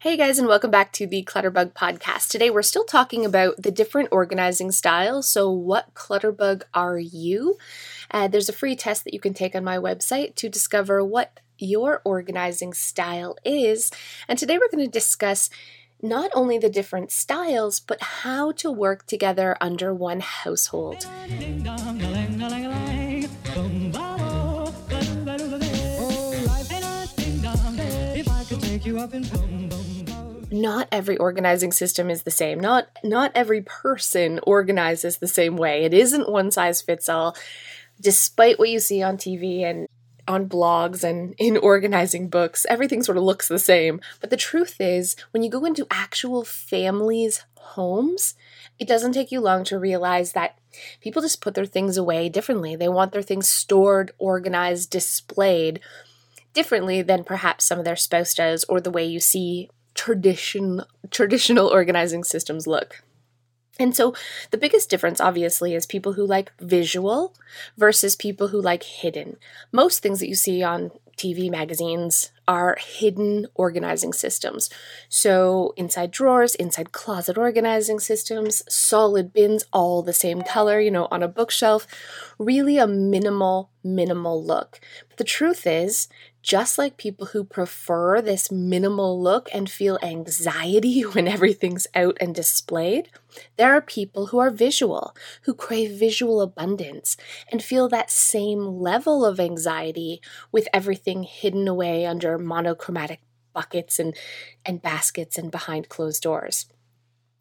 Hey guys, and welcome back to the Clutterbug podcast. Today we're still talking about the different organizing styles. So, what Clutterbug are you? Uh, there's a free test that you can take on my website to discover what your organizing style is. And today we're going to discuss not only the different styles, but how to work together under one household. Not every organizing system is the same. Not not every person organizes the same way. It isn't one size fits all. Despite what you see on TV and on blogs and in organizing books, everything sort of looks the same. But the truth is, when you go into actual families' homes, it doesn't take you long to realize that people just put their things away differently. They want their things stored, organized, displayed differently than perhaps some of their spouse does or the way you see tradition traditional organizing systems look. And so the biggest difference, obviously, is people who like visual versus people who like hidden. Most things that you see on TV magazines are hidden organizing systems. So, inside drawers, inside closet organizing systems, solid bins, all the same color, you know, on a bookshelf. Really a minimal, minimal look. But the truth is, just like people who prefer this minimal look and feel anxiety when everything's out and displayed, there are people who are visual, who crave visual abundance and feel that same level of anxiety with everything hidden away under monochromatic buckets and, and baskets and behind closed doors.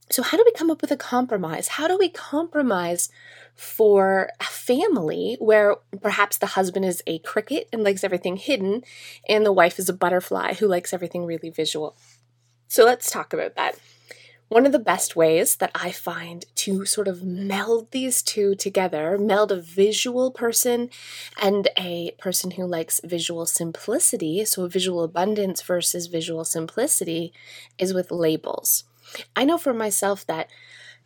So, how do we come up with a compromise? How do we compromise for a family where perhaps the husband is a cricket and likes everything hidden, and the wife is a butterfly who likes everything really visual? So, let's talk about that. One of the best ways that I find to sort of meld these two together, meld a visual person and a person who likes visual simplicity, so visual abundance versus visual simplicity, is with labels. I know for myself that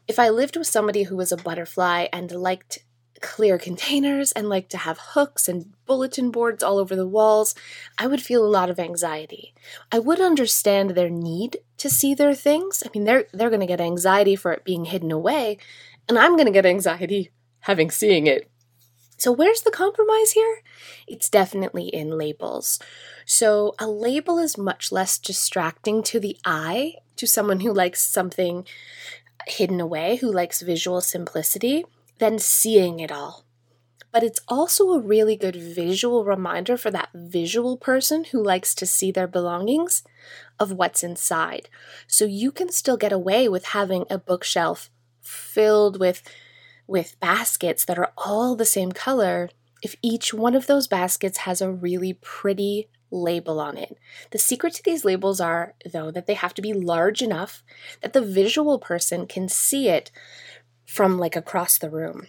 if I lived with somebody who was a butterfly and liked clear containers and liked to have hooks and bulletin boards all over the walls, I would feel a lot of anxiety. I would understand their need to see their things. I mean, they're they're going to get anxiety for it being hidden away, and I'm going to get anxiety having seeing it. So where's the compromise here? It's definitely in labels. So a label is much less distracting to the eye to someone who likes something hidden away, who likes visual simplicity, than seeing it all. But it's also a really good visual reminder for that visual person who likes to see their belongings of what's inside. So you can still get away with having a bookshelf filled with with baskets that are all the same color if each one of those baskets has a really pretty label on it. The secret to these labels are, though, that they have to be large enough that the visual person can see it from like across the room.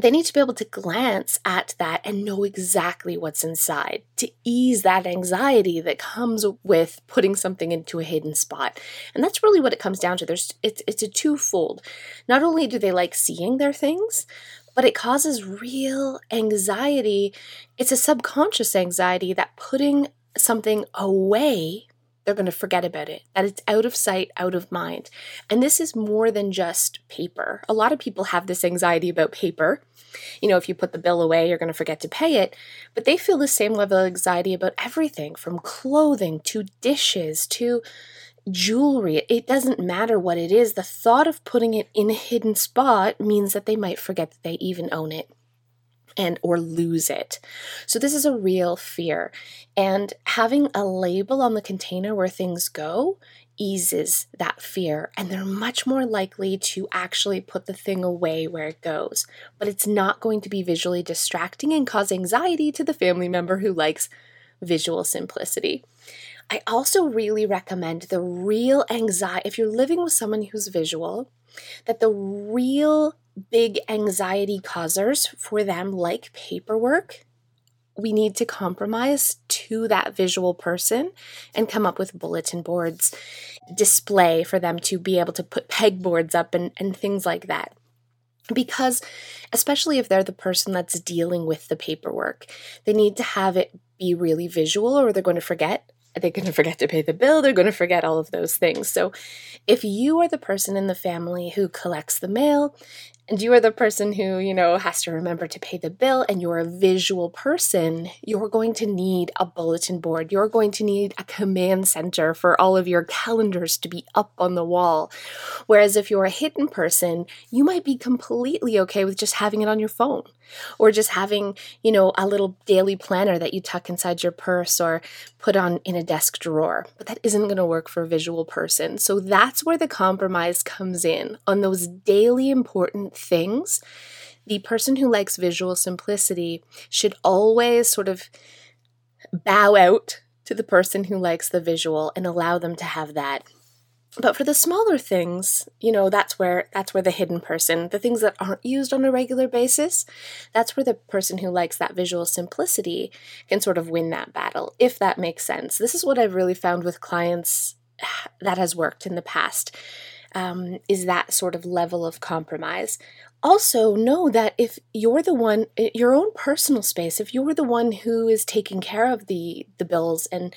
They need to be able to glance at that and know exactly what's inside to ease that anxiety that comes with putting something into a hidden spot. And that's really what it comes down to. There's it's it's a twofold. Not only do they like seeing their things, but it causes real anxiety. It's a subconscious anxiety that putting something away, they're going to forget about it, that it's out of sight, out of mind. And this is more than just paper. A lot of people have this anxiety about paper. You know, if you put the bill away, you're going to forget to pay it. But they feel the same level of anxiety about everything from clothing to dishes to jewelry. It doesn't matter what it is. The thought of putting it in a hidden spot means that they might forget that they even own it and or lose it. So this is a real fear. And having a label on the container where things go eases that fear and they're much more likely to actually put the thing away where it goes. But it's not going to be visually distracting and cause anxiety to the family member who likes visual simplicity. I also really recommend the real anxiety, if you're living with someone who's visual, that the real big anxiety causers for them, like paperwork, we need to compromise to that visual person and come up with bulletin boards, display for them to be able to put pegboards up and, and things like that. Because, especially if they're the person that's dealing with the paperwork, they need to have it be really visual or they're going to forget they're going to forget to pay the bill, they're going to forget all of those things. So, if you are the person in the family who collects the mail and you are the person who, you know, has to remember to pay the bill and you're a visual person, you're going to need a bulletin board. You're going to need a command center for all of your calendars to be up on the wall. Whereas if you're a hidden person, you might be completely okay with just having it on your phone or just having, you know, a little daily planner that you tuck inside your purse or put on in a desk drawer. But that isn't going to work for a visual person. So that's where the compromise comes in on those daily important things, the person who likes visual simplicity should always sort of bow out to the person who likes the visual and allow them to have that. But for the smaller things you know that's where that's where the hidden person the things that aren't used on a regular basis that's where the person who likes that visual simplicity can sort of win that battle if that makes sense. This is what i've really found with clients that has worked in the past um, is that sort of level of compromise. Also, know that if you're the one, your own personal space, if you're the one who is taking care of the the bills and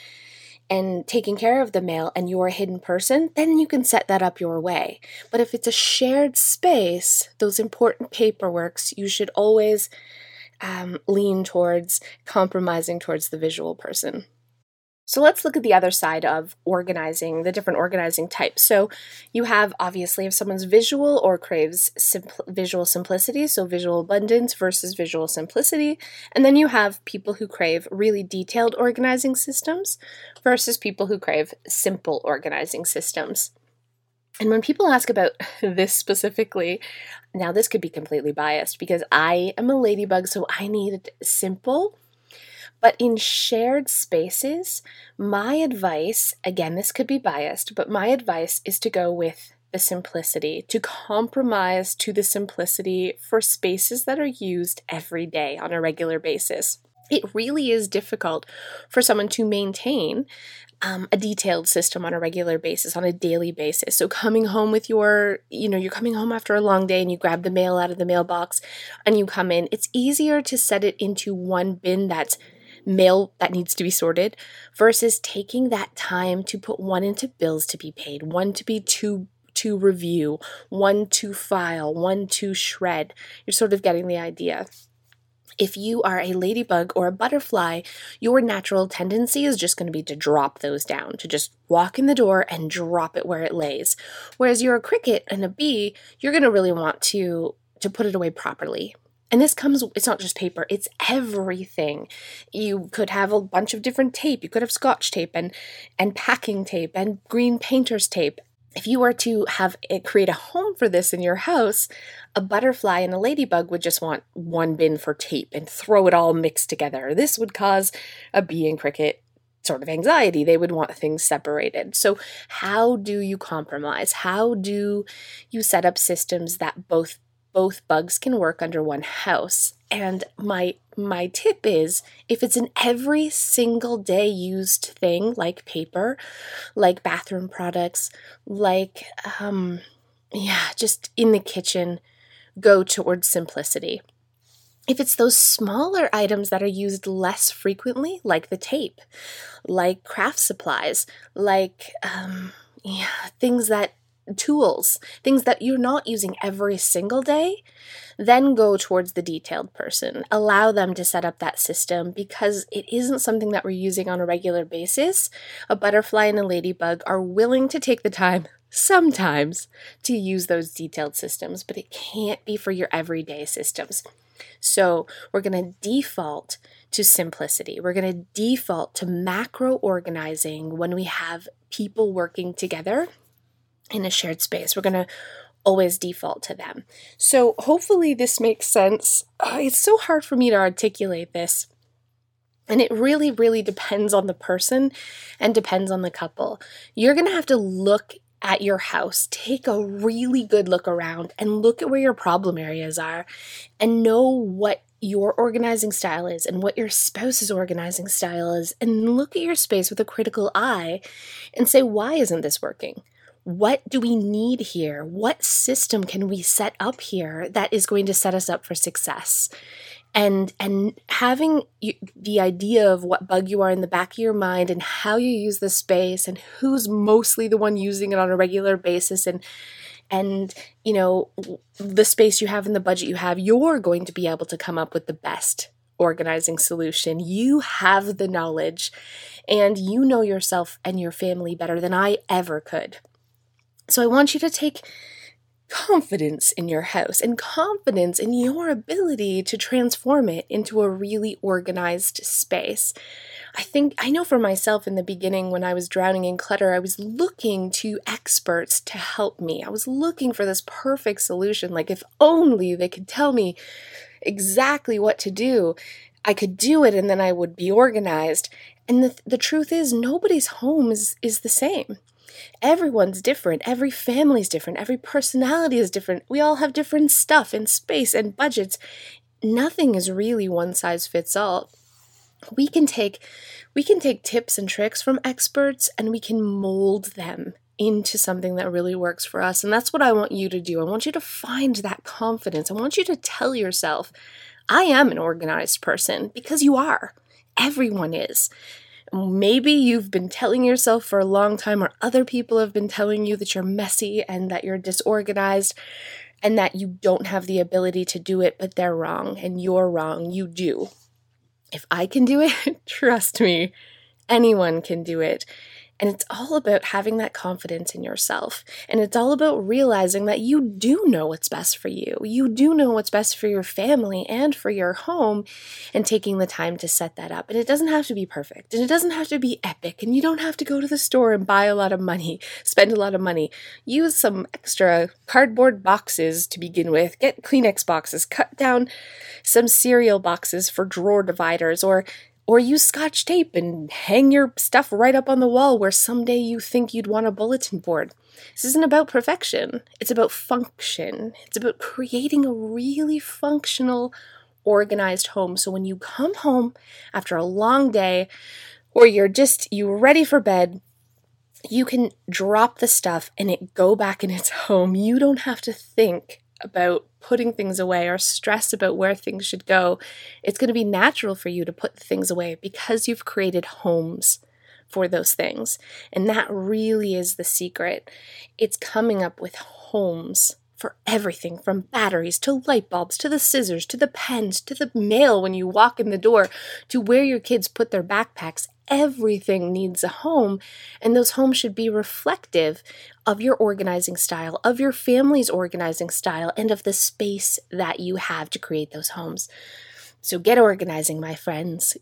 and taking care of the mail and you're a hidden person, then you can set that up your way. But if it's a shared space, those important paperworks, you should always um, lean towards compromising towards the visual person. So let's look at the other side of organizing, the different organizing types. So you have obviously if someone's visual or craves visual simplicity, so visual abundance versus visual simplicity, and then you have people who crave really detailed organizing systems versus people who crave simple organizing systems. And when people ask about this specifically, now this could be completely biased because I am a ladybug, so I need simple but in shared spaces, my advice again, this could be biased, but my advice is to go with the simplicity, to compromise to the simplicity for spaces that are used every day on a regular basis. It really is difficult for someone to maintain um, a detailed system on a regular basis, on a daily basis. So, coming home with your, you know, you're coming home after a long day and you grab the mail out of the mailbox and you come in, it's easier to set it into one bin that's mail that needs to be sorted versus taking that time to put one into bills to be paid, one to be to to review, one to file, one to shred. You're sort of getting the idea. If you are a ladybug or a butterfly, your natural tendency is just going to be to drop those down, to just walk in the door and drop it where it lays. Whereas you're a cricket and a bee, you're going to really want to to put it away properly. And this comes, it's not just paper, it's everything. You could have a bunch of different tape. You could have scotch tape and, and packing tape and green painter's tape. If you were to have it create a home for this in your house, a butterfly and a ladybug would just want one bin for tape and throw it all mixed together. This would cause a bee and cricket sort of anxiety. They would want things separated. So, how do you compromise? How do you set up systems that both both bugs can work under one house. And my my tip is if it's an every single day used thing like paper, like bathroom products, like um yeah, just in the kitchen, go towards simplicity. If it's those smaller items that are used less frequently, like the tape, like craft supplies, like um, yeah, things that tools, things that you're not using every single day, then go towards the detailed person. Allow them to set up that system because it isn't something that we're using on a regular basis. A butterfly and a ladybug are willing to take the time sometimes to use those detailed systems, but it can't be for your everyday systems. So we're going to default to simplicity. We're going to default to macro organizing when we have people working together in a shared space. We're going to always default to them. So hopefully this makes sense. Uh, it's so hard for me to articulate this. And it really, really depends on the person and depends on the couple. You're going to have to look at your house, take a really good look around and look at where your problem areas are and know what your organizing style is and what your spouse's organizing style is and look at your space with a critical eye and say, why isn't this working? What do we need here? What system can we set up here that is going to set us up for success? and and having the idea of what bug you are in the back of your mind and how you use the space and who's mostly the one using it on a regular basis and and you know the space you have and the budget you have you're going to be able to come up with the best organizing solution you have the knowledge and you know yourself and your family better than I ever could so I want you to take confidence in your house and confidence in your ability to transform it into a really organized space. I think I know for myself in the beginning when I was drowning in clutter, I was looking to experts to help me. I was looking for this perfect solution. Like, if only they could tell me exactly what to do, I could do it and then I would be organized. And the, the truth is, nobody's home is, is the same. Everyone's different. Every family's different. Every personality is different. We all have different stuff and space and budgets. Nothing is really one size fits all. We can take we can take tips and tricks from experts and we can mold them into something that really works for us. And that's what I want you to do. I want you to find that confidence. I want you to tell yourself, I am an organized person because you are. Everyone is maybe you've been telling yourself for a long time, or other people have been telling you that you're messy and that you're disorganized and that you don't have the ability to do it, but they're wrong and you're wrong. You do. If I can do it, trust me, anyone can do it. And it's all about having that confidence in yourself. And it's all about realizing that you do know what's best for you. You do know what's best for your family and for your home, and taking the time to set that up. And it doesn't have to be perfect, and it doesn't have to be epic, and you don't have to go to the store and buy a lot of money, spend a lot of money. Use some extra cardboard boxes to begin with, get Kleenex boxes, cut down some cereal boxes for drawer dividers, or or use scotch tape and hang your stuff right up on the wall where someday you think you'd want a bulletin board. This isn't about perfection, it's about function. It's about creating a really functional, organized home. So when you come home after a long day, or you're just you're ready for bed, you can drop the stuff and it go back in its home. You don't have to think about putting things away or stress about where things should go, it's going to be natural for you to put things away because you've created homes for those things. And that really is the secret. It's coming up with homes for everything from batteries to light bulbs to the scissors to the pens to the mail when you walk in the door to where your kids put their backpacks everything needs a home, and those homes should be reflective of your organizing style, of your family's organizing style, and of the space that you have to create those homes. So get organizing, my friends.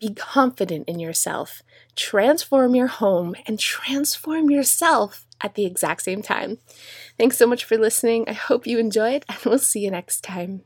Be confident in yourself. Transform your home and transform yourself at the exact same time. Thanks so much for listening. I hope you enjoyed, and we'll see you next time.